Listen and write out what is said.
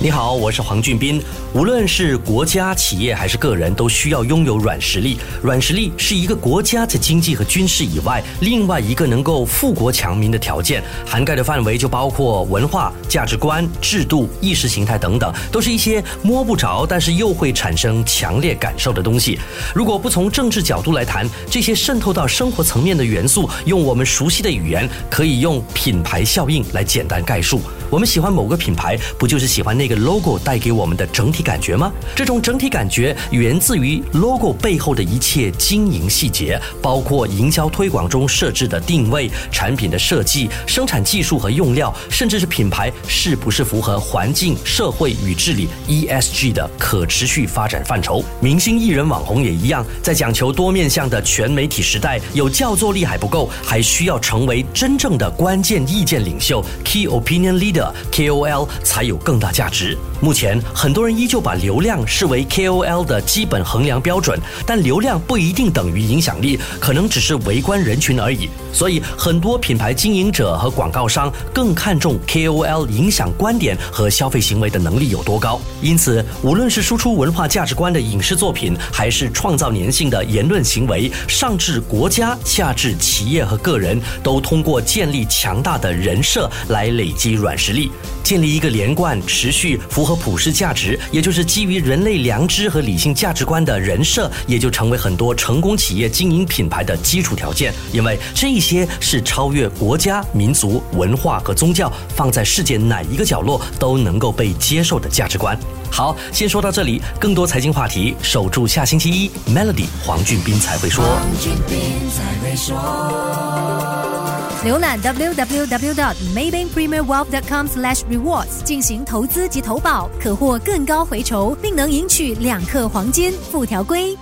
你好，我是黄俊斌。无论是国家、企业还是个人，都需要拥有软实力。软实力是一个国家在经济和军事以外，另外一个能够富国强民的条件。涵盖的范围就包括文化、价值观、制度、意识形态等等，都是一些摸不着，但是又会产生强烈感受的东西。如果不从政治角度来谈，这些渗透到生活层面的元素，用我们熟悉的语言，可以用品牌效应来简单概述。我们喜欢某个品牌，不就是喜欢那个 logo 带给我们的整体感觉吗？这种整体感觉源自于 logo 背后的一切经营细节，包括营销推广中设置的定位、产品的设计、生产技术和用料，甚至是品牌是不是符合环境、社会与治理 ESG 的可持续发展范畴。明星、艺人、网红也一样，在讲求多面向的全媒体时代，有叫座力还不够，还需要成为真正的关键意见领袖 （Key Opinion Leader）。的 KOL 才有更大价值。目前，很多人依旧把流量视为 KOL 的基本衡量标准，但流量不一定等于影响力，可能只是围观人群而已。所以，很多品牌经营者和广告商更看重 KOL 影响观点和消费行为的能力有多高。因此，无论是输出文化价值观的影视作品，还是创造粘性的言论行为，上至国家，下至企业和个人，都通过建立强大的人设来累积软实力，建立一个连贯、持续、符合普世价值，也就是基于人类良知和理性价值观的人设，也就成为很多成功企业经营品牌的基础条件。因为这些是超越国家、民族、文化和宗教，放在世界哪一个角落都能够被接受的价值观。好，先说到这里。更多财经话题，守住下星期一，Melody 黄俊斌才会说。浏览 www.dot.maybankpremierwealth.dot.com/slash/rewards 进行投资及投保，可获更高回酬，并能赢取两克黄金。附条规。